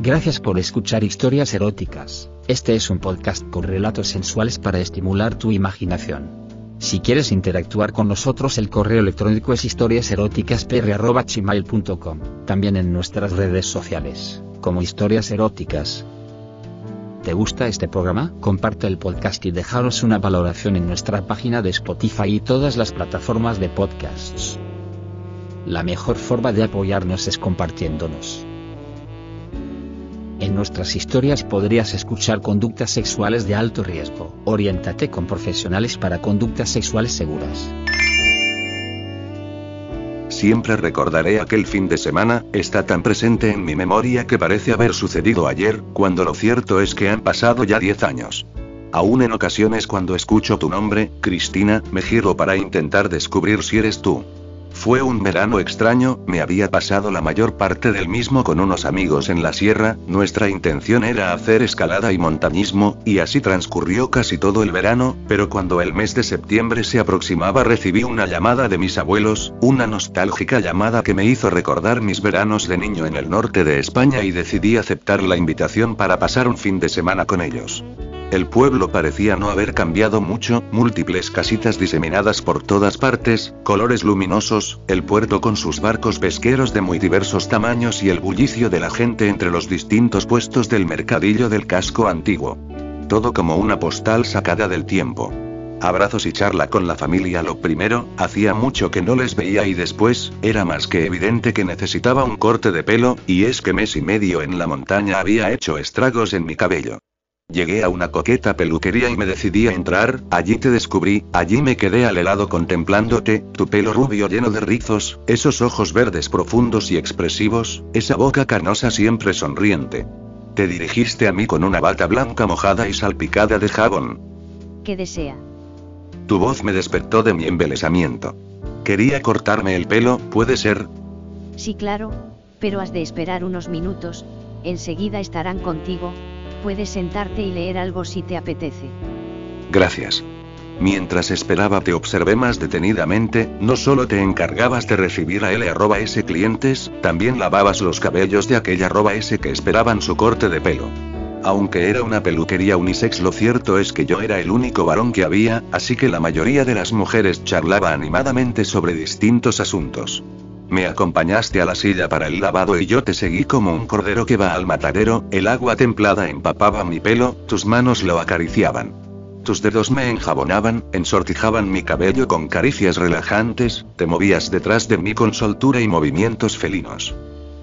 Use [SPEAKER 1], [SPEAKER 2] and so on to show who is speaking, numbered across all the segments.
[SPEAKER 1] Gracias por escuchar historias eróticas. Este es un podcast con relatos sensuales para estimular tu imaginación. Si quieres interactuar con nosotros el correo electrónico es historiaseroticaspr.gmail.com, también en nuestras redes sociales, como historias eróticas. ¿Te gusta este programa? Comparte el podcast y dejaros una valoración en nuestra página de Spotify y todas las plataformas de podcasts. La mejor forma de apoyarnos es compartiéndonos. En nuestras historias podrías escuchar conductas sexuales de alto riesgo. Oriéntate con profesionales para conductas sexuales seguras.
[SPEAKER 2] Siempre recordaré aquel fin de semana, está tan presente en mi memoria que parece haber sucedido ayer, cuando lo cierto es que han pasado ya 10 años. Aún en ocasiones cuando escucho tu nombre, Cristina, me giro para intentar descubrir si eres tú. Fue un verano extraño, me había pasado la mayor parte del mismo con unos amigos en la sierra, nuestra intención era hacer escalada y montañismo, y así transcurrió casi todo el verano, pero cuando el mes de septiembre se aproximaba recibí una llamada de mis abuelos, una nostálgica llamada que me hizo recordar mis veranos de niño en el norte de España y decidí aceptar la invitación para pasar un fin de semana con ellos. El pueblo parecía no haber cambiado mucho, múltiples casitas diseminadas por todas partes, colores luminosos, el puerto con sus barcos pesqueros de muy diversos tamaños y el bullicio de la gente entre los distintos puestos del mercadillo del casco antiguo. Todo como una postal sacada del tiempo. Abrazos y charla con la familia lo primero, hacía mucho que no les veía y después, era más que evidente que necesitaba un corte de pelo, y es que mes y medio en la montaña había hecho estragos en mi cabello. Llegué a una coqueta peluquería y me decidí a entrar, allí te descubrí, allí me quedé al helado contemplándote, tu pelo rubio lleno de rizos, esos ojos verdes profundos y expresivos, esa boca carnosa siempre sonriente. Te dirigiste a mí con una bata blanca mojada y salpicada de jabón.
[SPEAKER 3] ¿Qué desea?
[SPEAKER 2] Tu voz me despertó de mi embelesamiento. Quería cortarme el pelo, ¿puede ser?
[SPEAKER 3] Sí, claro, pero has de esperar unos minutos, enseguida estarán contigo, Puedes sentarte y leer algo si te apetece.
[SPEAKER 2] Gracias. Mientras esperaba te observé más detenidamente, no solo te encargabas de recibir a L.S. clientes, también lavabas los cabellos de aquella S que esperaban su corte de pelo. Aunque era una peluquería unisex, lo cierto es que yo era el único varón que había, así que la mayoría de las mujeres charlaba animadamente sobre distintos asuntos. Me acompañaste a la silla para el lavado y yo te seguí como un cordero que va al matadero, el agua templada empapaba mi pelo, tus manos lo acariciaban. Tus dedos me enjabonaban, ensortijaban mi cabello con caricias relajantes, te movías detrás de mí con soltura y movimientos felinos.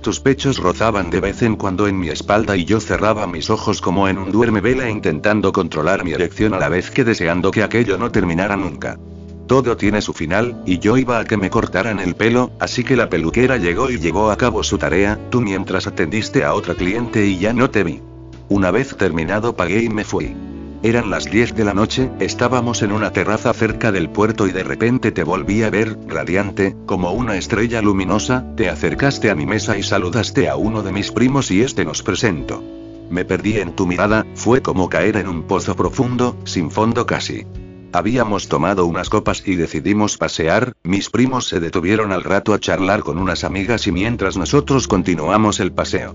[SPEAKER 2] Tus pechos rozaban de vez en cuando en mi espalda y yo cerraba mis ojos como en un duerme vela intentando controlar mi erección a la vez que deseando que aquello no terminara nunca. Todo tiene su final, y yo iba a que me cortaran el pelo, así que la peluquera llegó y llevó a cabo su tarea, tú mientras atendiste a otra cliente y ya no te vi. Una vez terminado pagué y me fui. Eran las 10 de la noche, estábamos en una terraza cerca del puerto y de repente te volví a ver, radiante, como una estrella luminosa, te acercaste a mi mesa y saludaste a uno de mis primos y este nos presentó. Me perdí en tu mirada, fue como caer en un pozo profundo, sin fondo casi. Habíamos tomado unas copas y decidimos pasear, mis primos se detuvieron al rato a charlar con unas amigas y mientras nosotros continuamos el paseo.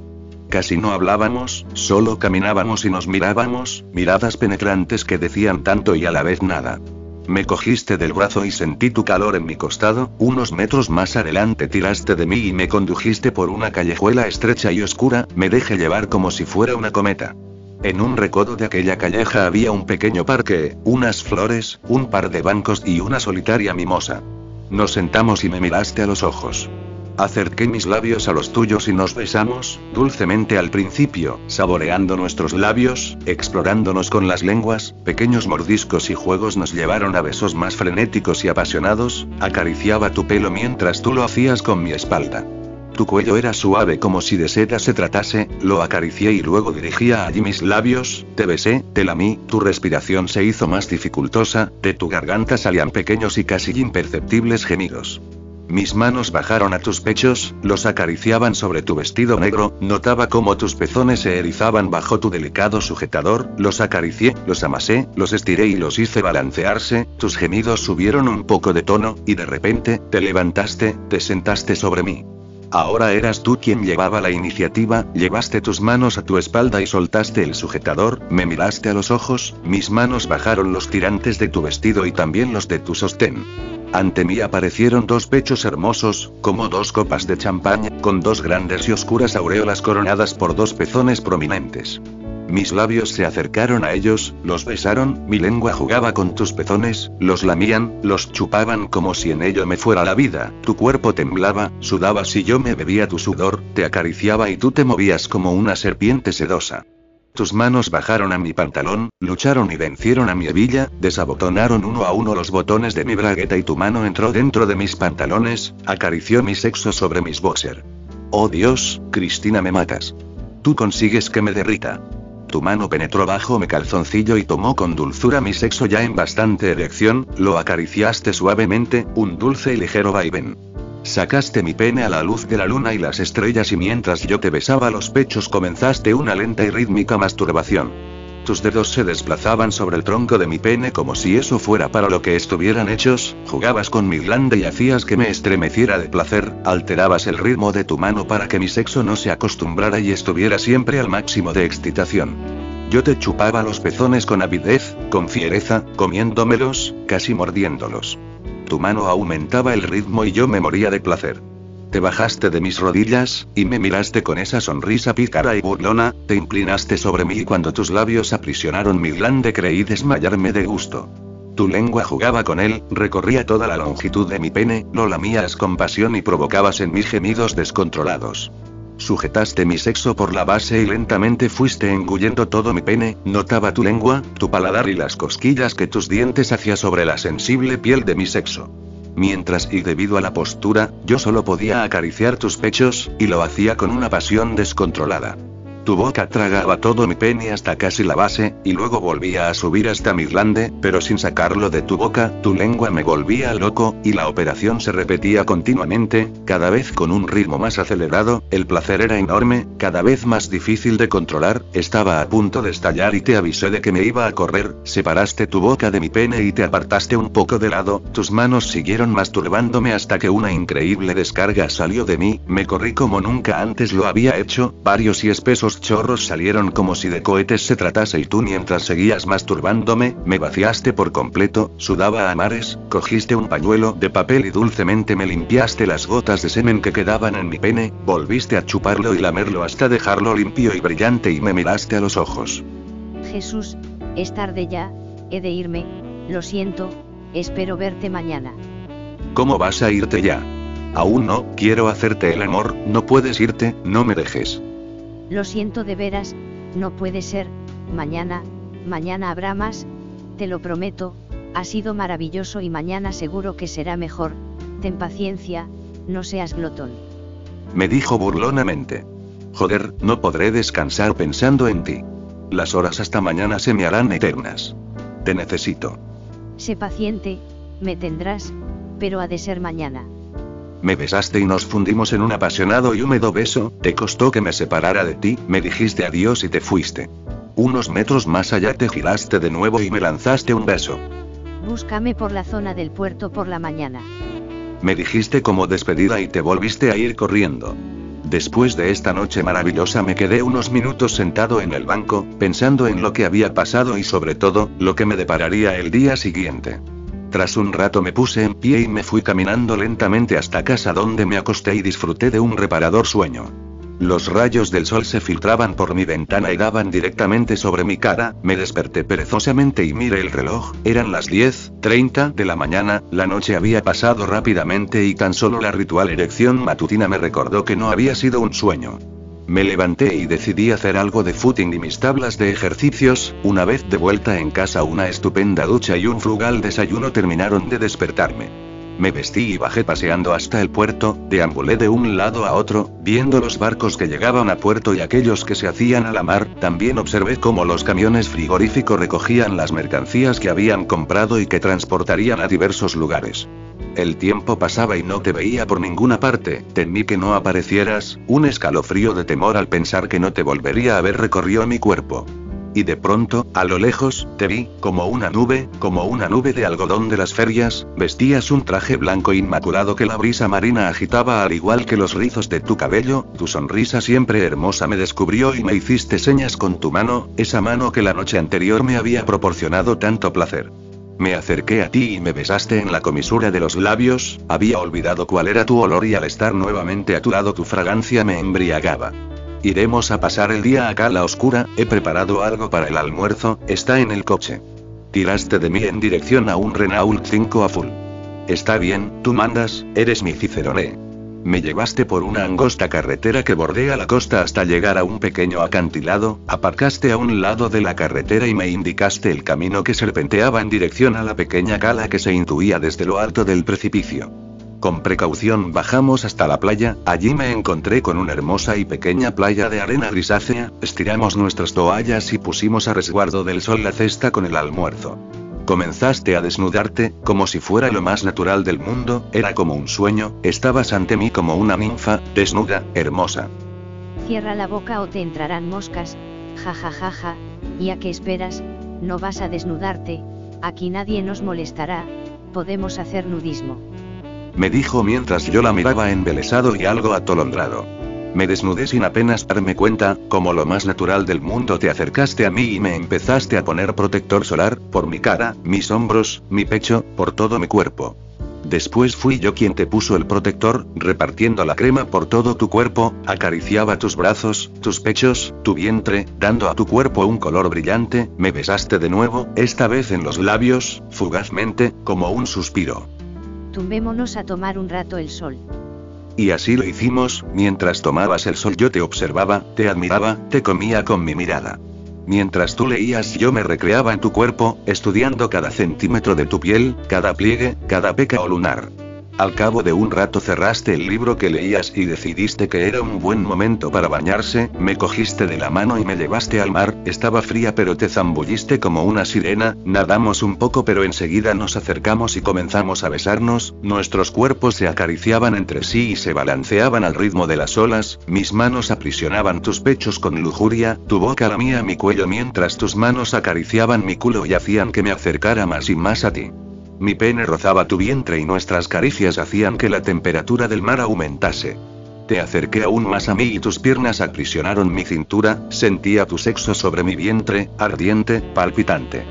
[SPEAKER 2] Casi no hablábamos, solo caminábamos y nos mirábamos, miradas penetrantes que decían tanto y a la vez nada. Me cogiste del brazo y sentí tu calor en mi costado, unos metros más adelante tiraste de mí y me condujiste por una callejuela estrecha y oscura, me dejé llevar como si fuera una cometa. En un recodo de aquella calleja había un pequeño parque, unas flores, un par de bancos y una solitaria mimosa. Nos sentamos y me miraste a los ojos. Acerqué mis labios a los tuyos y nos besamos, dulcemente al principio, saboreando nuestros labios, explorándonos con las lenguas, pequeños mordiscos y juegos nos llevaron a besos más frenéticos y apasionados, acariciaba tu pelo mientras tú lo hacías con mi espalda. Tu cuello era suave como si de seda se tratase, lo acaricié y luego dirigía allí mis labios, te besé, te lamí, tu respiración se hizo más dificultosa, de tu garganta salían pequeños y casi imperceptibles gemidos. Mis manos bajaron a tus pechos, los acariciaban sobre tu vestido negro, notaba cómo tus pezones se erizaban bajo tu delicado sujetador, los acaricié, los amasé, los estiré y los hice balancearse, tus gemidos subieron un poco de tono, y de repente, te levantaste, te sentaste sobre mí. Ahora eras tú quien llevaba la iniciativa, llevaste tus manos a tu espalda y soltaste el sujetador, me miraste a los ojos, mis manos bajaron los tirantes de tu vestido y también los de tu sostén. Ante mí aparecieron dos pechos hermosos, como dos copas de champaña, con dos grandes y oscuras aureolas coronadas por dos pezones prominentes. Mis labios se acercaron a ellos, los besaron, mi lengua jugaba con tus pezones, los lamían, los chupaban como si en ello me fuera la vida, tu cuerpo temblaba, sudabas y yo me bebía tu sudor, te acariciaba y tú te movías como una serpiente sedosa. Tus manos bajaron a mi pantalón, lucharon y vencieron a mi hebilla, desabotonaron uno a uno los botones de mi bragueta y tu mano entró dentro de mis pantalones, acarició mi sexo sobre mis boxer. Oh Dios, Cristina me matas. Tú consigues que me derrita. Tu mano penetró bajo mi calzoncillo y tomó con dulzura mi sexo ya en bastante erección, lo acariciaste suavemente, un dulce y ligero vaivén. Sacaste mi pene a la luz de la luna y las estrellas y mientras yo te besaba los pechos comenzaste una lenta y rítmica masturbación. Tus dedos se desplazaban sobre el tronco de mi pene como si eso fuera para lo que estuvieran hechos, jugabas con mi glande y hacías que me estremeciera de placer, alterabas el ritmo de tu mano para que mi sexo no se acostumbrara y estuviera siempre al máximo de excitación. Yo te chupaba los pezones con avidez, con fiereza, comiéndomelos, casi mordiéndolos tu mano aumentaba el ritmo y yo me moría de placer. Te bajaste de mis rodillas, y me miraste con esa sonrisa pícara y burlona, te inclinaste sobre mí y cuando tus labios aprisionaron mi glande creí desmayarme de gusto. Tu lengua jugaba con él, recorría toda la longitud de mi pene, lo lamías con pasión y provocabas en mí gemidos descontrolados. Sujetaste mi sexo por la base y lentamente fuiste engullendo todo mi pene, notaba tu lengua, tu paladar y las cosquillas que tus dientes hacían sobre la sensible piel de mi sexo. Mientras y debido a la postura, yo solo podía acariciar tus pechos, y lo hacía con una pasión descontrolada. Tu boca tragaba todo mi pene hasta casi la base, y luego volvía a subir hasta mi glande, pero sin sacarlo de tu boca, tu lengua me volvía loco, y la operación se repetía continuamente, cada vez con un ritmo más acelerado, el placer era enorme, cada vez más difícil de controlar, estaba a punto de estallar y te avisé de que me iba a correr, separaste tu boca de mi pene y te apartaste un poco de lado, tus manos siguieron masturbándome hasta que una increíble descarga salió de mí, me corrí como nunca antes lo había hecho, varios y espesos chorros salieron como si de cohetes se tratase y tú mientras seguías masturbándome, me vaciaste por completo, sudaba a mares, cogiste un pañuelo de papel y dulcemente me limpiaste las gotas de semen que quedaban en mi pene, volviste a chuparlo y lamerlo hasta dejarlo limpio y brillante y me miraste a los ojos.
[SPEAKER 3] Jesús, es tarde ya, he de irme, lo siento, espero verte mañana.
[SPEAKER 2] ¿Cómo vas a irte ya? Aún no, quiero hacerte el amor, no puedes irte, no me dejes.
[SPEAKER 3] Lo siento de veras, no puede ser, mañana, mañana habrá más, te lo prometo, ha sido maravilloso y mañana seguro que será mejor, ten paciencia, no seas glotón.
[SPEAKER 2] Me dijo burlonamente. Joder, no podré descansar pensando en ti. Las horas hasta mañana se me harán eternas. Te necesito.
[SPEAKER 3] Sé paciente, me tendrás, pero ha de ser mañana.
[SPEAKER 2] Me besaste y nos fundimos en un apasionado y húmedo beso, te costó que me separara de ti, me dijiste adiós y te fuiste. Unos metros más allá te giraste de nuevo y me lanzaste un beso.
[SPEAKER 3] Búscame por la zona del puerto por la mañana.
[SPEAKER 2] Me dijiste como despedida y te volviste a ir corriendo. Después de esta noche maravillosa me quedé unos minutos sentado en el banco, pensando en lo que había pasado y sobre todo, lo que me depararía el día siguiente. Tras un rato me puse en pie y me fui caminando lentamente hasta casa donde me acosté y disfruté de un reparador sueño. Los rayos del sol se filtraban por mi ventana y daban directamente sobre mi cara, me desperté perezosamente y miré el reloj, eran las 10.30 de la mañana, la noche había pasado rápidamente y tan solo la ritual erección matutina me recordó que no había sido un sueño. Me levanté y decidí hacer algo de footing y mis tablas de ejercicios, una vez de vuelta en casa una estupenda ducha y un frugal desayuno terminaron de despertarme. Me vestí y bajé paseando hasta el puerto, deambulé de un lado a otro, viendo los barcos que llegaban a puerto y aquellos que se hacían a la mar, también observé cómo los camiones frigoríficos recogían las mercancías que habían comprado y que transportarían a diversos lugares. El tiempo pasaba y no te veía por ninguna parte, temí que no aparecieras, un escalofrío de temor al pensar que no te volvería a ver recorrió mi cuerpo. Y de pronto, a lo lejos, te vi, como una nube, como una nube de algodón de las ferias, vestías un traje blanco inmaculado que la brisa marina agitaba al igual que los rizos de tu cabello, tu sonrisa siempre hermosa me descubrió y me hiciste señas con tu mano, esa mano que la noche anterior me había proporcionado tanto placer. Me acerqué a ti y me besaste en la comisura de los labios, había olvidado cuál era tu olor y al estar nuevamente a tu lado tu fragancia me embriagaba. Iremos a pasar el día acá a la oscura, he preparado algo para el almuerzo, está en el coche. Tiraste de mí en dirección a un Renault 5 a full. Está bien, tú mandas, eres mi cicerone. Me llevaste por una angosta carretera que bordea la costa hasta llegar a un pequeño acantilado, aparcaste a un lado de la carretera y me indicaste el camino que serpenteaba en dirección a la pequeña cala que se intuía desde lo alto del precipicio. Con precaución bajamos hasta la playa, allí me encontré con una hermosa y pequeña playa de arena grisácea, estiramos nuestras toallas y pusimos a resguardo del sol la cesta con el almuerzo. Comenzaste a desnudarte, como si fuera lo más natural del mundo, era como un sueño, estabas ante mí como una ninfa, desnuda, hermosa.
[SPEAKER 3] Cierra la boca o te entrarán moscas, ja ja ja ja, ¿y a qué esperas? No vas a desnudarte, aquí nadie nos molestará, podemos hacer nudismo
[SPEAKER 2] me dijo mientras yo la miraba embelesado y algo atolondrado. Me desnudé sin apenas darme cuenta, como lo más natural del mundo te acercaste a mí y me empezaste a poner protector solar, por mi cara, mis hombros, mi pecho, por todo mi cuerpo. Después fui yo quien te puso el protector, repartiendo la crema por todo tu cuerpo, acariciaba tus brazos, tus pechos, tu vientre, dando a tu cuerpo un color brillante, me besaste de nuevo, esta vez en los labios, fugazmente, como un suspiro
[SPEAKER 3] tumbémonos a tomar un rato el sol.
[SPEAKER 2] Y así lo hicimos, mientras tomabas el sol yo te observaba, te admiraba, te comía con mi mirada. Mientras tú leías yo me recreaba en tu cuerpo, estudiando cada centímetro de tu piel, cada pliegue, cada peca o lunar. Al cabo de un rato cerraste el libro que leías y decidiste que era un buen momento para bañarse, me cogiste de la mano y me llevaste al mar, estaba fría pero te zambulliste como una sirena, nadamos un poco pero enseguida nos acercamos y comenzamos a besarnos, nuestros cuerpos se acariciaban entre sí y se balanceaban al ritmo de las olas, mis manos aprisionaban tus pechos con lujuria, tu boca lamía mi cuello mientras tus manos acariciaban mi culo y hacían que me acercara más y más a ti. Mi pene rozaba tu vientre y nuestras caricias hacían que la temperatura del mar aumentase. Te acerqué aún más a mí y tus piernas aprisionaron mi cintura, sentía tu sexo sobre mi vientre, ardiente, palpitante.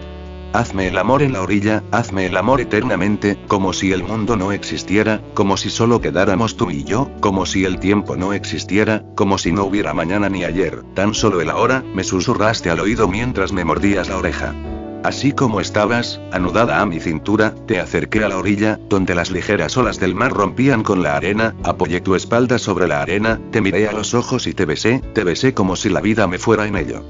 [SPEAKER 2] Hazme el amor en la orilla, hazme el amor eternamente, como si el mundo no existiera, como si solo quedáramos tú y yo, como si el tiempo no existiera, como si no hubiera mañana ni ayer, tan solo el ahora, me susurraste al oído mientras me mordías la oreja. Así como estabas, anudada a mi cintura, te acerqué a la orilla, donde las ligeras olas del mar rompían con la arena, apoyé tu espalda sobre la arena, te miré a los ojos y te besé, te besé como si la vida me fuera en ello.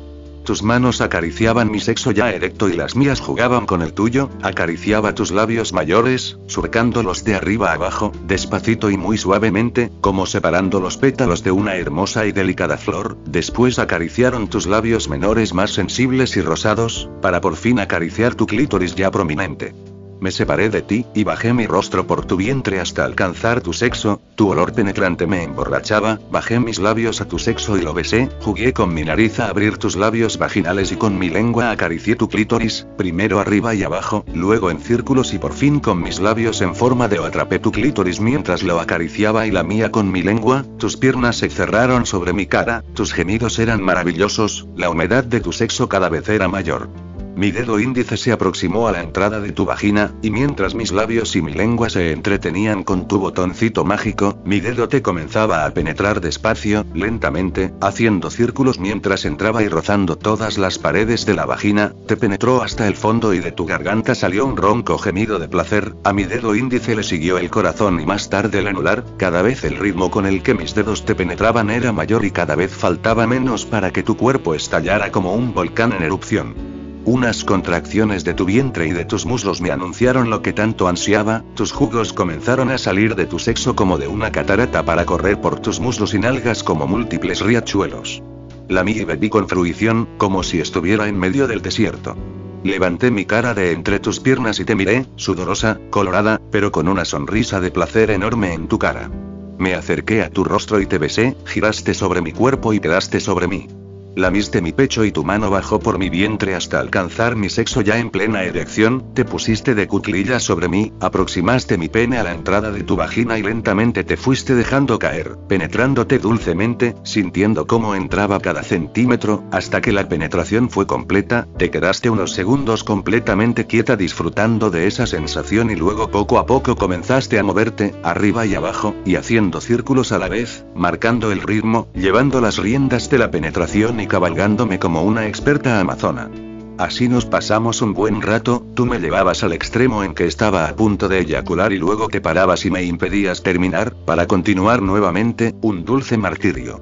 [SPEAKER 2] Tus manos acariciaban mi sexo ya erecto y las mías jugaban con el tuyo, acariciaba tus labios mayores, surcándolos de arriba abajo, despacito y muy suavemente, como separando los pétalos de una hermosa y delicada flor, después acariciaron tus labios menores más sensibles y rosados, para por fin acariciar tu clítoris ya prominente. Me separé de ti, y bajé mi rostro por tu vientre hasta alcanzar tu sexo, tu olor penetrante me emborrachaba, bajé mis labios a tu sexo y lo besé, jugué con mi nariz a abrir tus labios vaginales y con mi lengua acaricié tu clítoris, primero arriba y abajo, luego en círculos y por fin con mis labios en forma de O atrapé tu clítoris mientras lo acariciaba y la mía con mi lengua, tus piernas se cerraron sobre mi cara, tus gemidos eran maravillosos, la humedad de tu sexo cada vez era mayor. Mi dedo índice se aproximó a la entrada de tu vagina, y mientras mis labios y mi lengua se entretenían con tu botoncito mágico, mi dedo te comenzaba a penetrar despacio, lentamente, haciendo círculos mientras entraba y rozando todas las paredes de la vagina, te penetró hasta el fondo y de tu garganta salió un ronco gemido de placer, a mi dedo índice le siguió el corazón y más tarde el anular, cada vez el ritmo con el que mis dedos te penetraban era mayor y cada vez faltaba menos para que tu cuerpo estallara como un volcán en erupción. Unas contracciones de tu vientre y de tus muslos me anunciaron lo que tanto ansiaba, tus jugos comenzaron a salir de tu sexo como de una catarata para correr por tus muslos y nalgas como múltiples riachuelos. La y bebí con fruición, como si estuviera en medio del desierto. Levanté mi cara de entre tus piernas y te miré, sudorosa, colorada, pero con una sonrisa de placer enorme en tu cara. Me acerqué a tu rostro y te besé, giraste sobre mi cuerpo y quedaste sobre mí. Lamiste mi pecho y tu mano bajó por mi vientre hasta alcanzar mi sexo ya en plena erección, te pusiste de cuclillas sobre mí, aproximaste mi pene a la entrada de tu vagina y lentamente te fuiste dejando caer, penetrándote dulcemente, sintiendo cómo entraba cada centímetro, hasta que la penetración fue completa, te quedaste unos segundos completamente quieta disfrutando de esa sensación y luego poco a poco comenzaste a moverte, arriba y abajo, y haciendo círculos a la vez, marcando el ritmo, llevando las riendas de la penetración y cabalgándome como una experta amazona. Así nos pasamos un buen rato, tú me llevabas al extremo en que estaba a punto de eyacular y luego te parabas y me impedías terminar, para continuar nuevamente, un dulce martirio.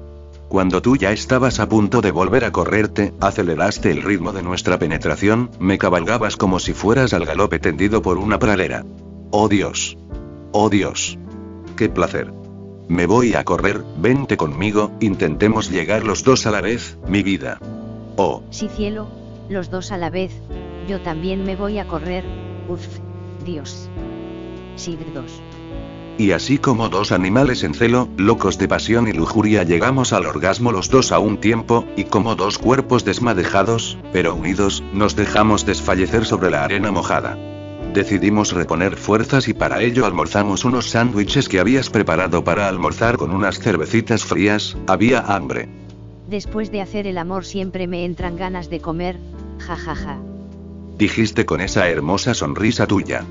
[SPEAKER 2] Cuando tú ya estabas a punto de volver a correrte, aceleraste el ritmo de nuestra penetración, me cabalgabas como si fueras al galope tendido por una pradera. ¡Oh Dios! ¡Oh Dios! ¡Qué placer! Me voy a correr, vente conmigo, intentemos llegar los dos a la vez, mi vida. Oh.
[SPEAKER 3] Sí cielo, los dos a la vez, yo también me voy a correr, uff, Dios. Sí, dos.
[SPEAKER 2] Y así como dos animales en celo, locos de pasión y lujuria llegamos al orgasmo los dos a un tiempo, y como dos cuerpos desmadejados, pero unidos, nos dejamos desfallecer sobre la arena mojada. Decidimos reponer fuerzas y para ello almorzamos unos sándwiches que habías preparado para almorzar con unas cervecitas frías, había hambre.
[SPEAKER 3] Después de hacer el amor siempre me entran ganas de comer, jajaja. Ja, ja.
[SPEAKER 2] Dijiste con esa hermosa sonrisa tuya.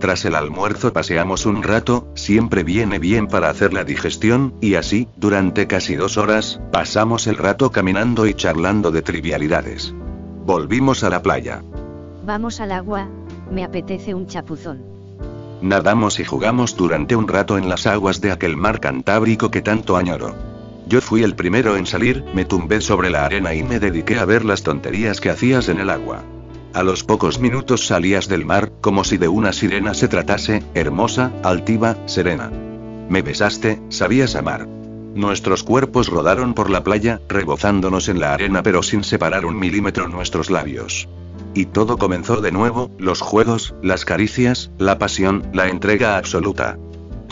[SPEAKER 2] Tras el almuerzo paseamos un rato, siempre viene bien para hacer la digestión, y así, durante casi dos horas, pasamos el rato caminando y charlando de trivialidades. Volvimos a la playa.
[SPEAKER 3] Vamos al agua, me apetece un chapuzón.
[SPEAKER 2] Nadamos y jugamos durante un rato en las aguas de aquel mar Cantábrico que tanto añoro. Yo fui el primero en salir, me tumbé sobre la arena y me dediqué a ver las tonterías que hacías en el agua. A los pocos minutos salías del mar, como si de una sirena se tratase, hermosa, altiva, serena. Me besaste, sabías amar. Nuestros cuerpos rodaron por la playa, rebozándonos en la arena pero sin separar un milímetro nuestros labios. Y todo comenzó de nuevo, los juegos, las caricias, la pasión, la entrega absoluta.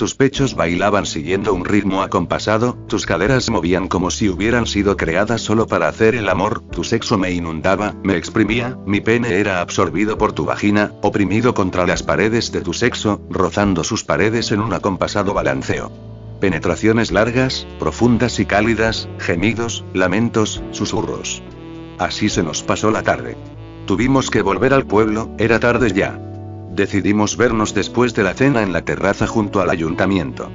[SPEAKER 2] Tus pechos bailaban siguiendo un ritmo acompasado, tus caderas movían como si hubieran sido creadas solo para hacer el amor, tu sexo me inundaba, me exprimía, mi pene era absorbido por tu vagina, oprimido contra las paredes de tu sexo, rozando sus paredes en un acompasado balanceo. Penetraciones largas, profundas y cálidas, gemidos, lamentos, susurros. Así se nos pasó la tarde. Tuvimos que volver al pueblo, era tarde ya. Decidimos vernos después de la cena en la terraza junto al ayuntamiento.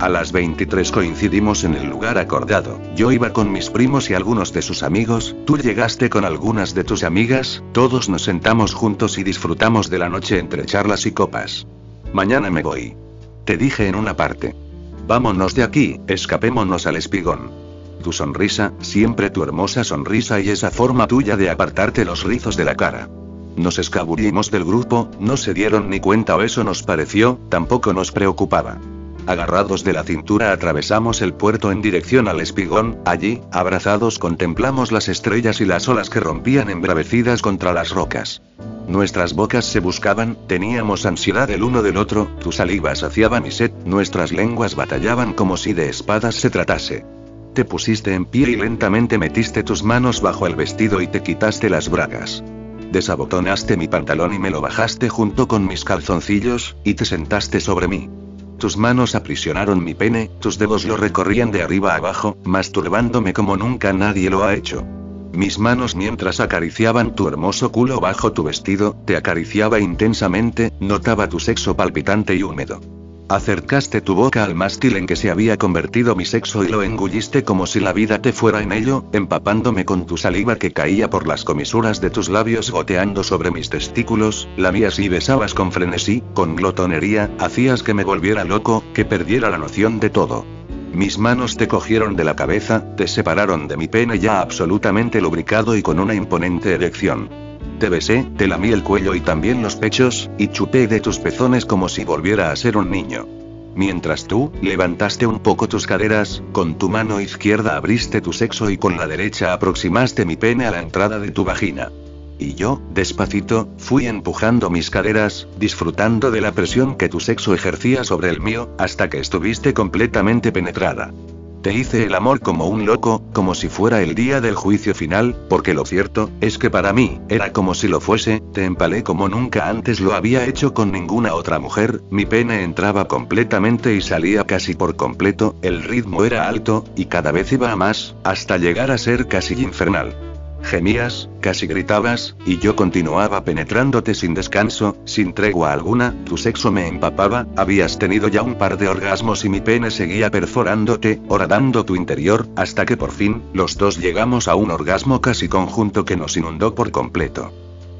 [SPEAKER 2] A las 23 coincidimos en el lugar acordado. Yo iba con mis primos y algunos de sus amigos, tú llegaste con algunas de tus amigas, todos nos sentamos juntos y disfrutamos de la noche entre charlas y copas. Mañana me voy. Te dije en una parte. Vámonos de aquí, escapémonos al espigón. Tu sonrisa, siempre tu hermosa sonrisa y esa forma tuya de apartarte los rizos de la cara. Nos escabullimos del grupo, no se dieron ni cuenta o eso nos pareció, tampoco nos preocupaba. Agarrados de la cintura atravesamos el puerto en dirección al espigón, allí, abrazados contemplamos las estrellas y las olas que rompían embravecidas contra las rocas. Nuestras bocas se buscaban, teníamos ansiedad el uno del otro, tu saliva saciaba mi sed, nuestras lenguas batallaban como si de espadas se tratase. Te pusiste en pie y lentamente metiste tus manos bajo el vestido y te quitaste las bragas. Desabotonaste mi pantalón y me lo bajaste junto con mis calzoncillos, y te sentaste sobre mí. Tus manos aprisionaron mi pene, tus dedos lo recorrían de arriba a abajo, masturbándome como nunca nadie lo ha hecho. Mis manos mientras acariciaban tu hermoso culo bajo tu vestido, te acariciaba intensamente, notaba tu sexo palpitante y húmedo. Acercaste tu boca al mástil en que se había convertido mi sexo y lo engulliste como si la vida te fuera en ello, empapándome con tu saliva que caía por las comisuras de tus labios goteando sobre mis testículos, lamías y besabas con frenesí, con glotonería, hacías que me volviera loco, que perdiera la noción de todo. Mis manos te cogieron de la cabeza, te separaron de mi pene ya absolutamente lubricado y con una imponente erección. Te besé, te lamí el cuello y también los pechos, y chupé de tus pezones como si volviera a ser un niño. Mientras tú, levantaste un poco tus caderas, con tu mano izquierda abriste tu sexo y con la derecha aproximaste mi pene a la entrada de tu vagina. Y yo, despacito, fui empujando mis caderas, disfrutando de la presión que tu sexo ejercía sobre el mío, hasta que estuviste completamente penetrada. Te hice el amor como un loco, como si fuera el día del juicio final, porque lo cierto, es que para mí, era como si lo fuese, te empalé como nunca antes lo había hecho con ninguna otra mujer, mi pene entraba completamente y salía casi por completo, el ritmo era alto, y cada vez iba a más, hasta llegar a ser casi infernal. Gemías, casi gritabas, y yo continuaba penetrándote sin descanso, sin tregua alguna, tu sexo me empapaba, habías tenido ya un par de orgasmos y mi pene seguía perforándote, horadando tu interior, hasta que por fin, los dos llegamos a un orgasmo casi conjunto que nos inundó por completo.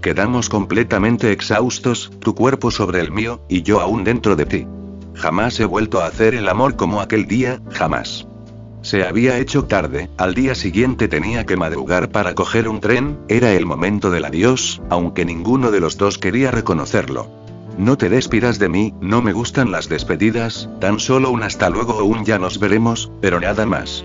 [SPEAKER 2] Quedamos completamente exhaustos, tu cuerpo sobre el mío, y yo aún dentro de ti. Jamás he vuelto a hacer el amor como aquel día, jamás. Se había hecho tarde, al día siguiente tenía que madrugar para coger un tren, era el momento del adiós, aunque ninguno de los dos quería reconocerlo. No te despidas de mí, no me gustan las despedidas, tan solo un hasta luego o un ya nos veremos, pero nada más.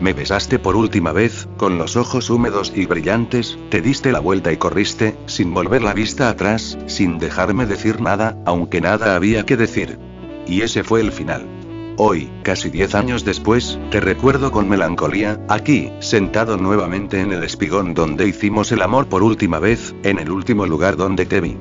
[SPEAKER 2] Me besaste por última vez, con los ojos húmedos y brillantes, te diste la vuelta y corriste, sin volver la vista atrás, sin dejarme decir nada, aunque nada había que decir. Y ese fue el final. Hoy, casi diez años después, te recuerdo con melancolía, aquí, sentado nuevamente en el espigón donde hicimos el amor por última vez, en el último lugar donde te vi.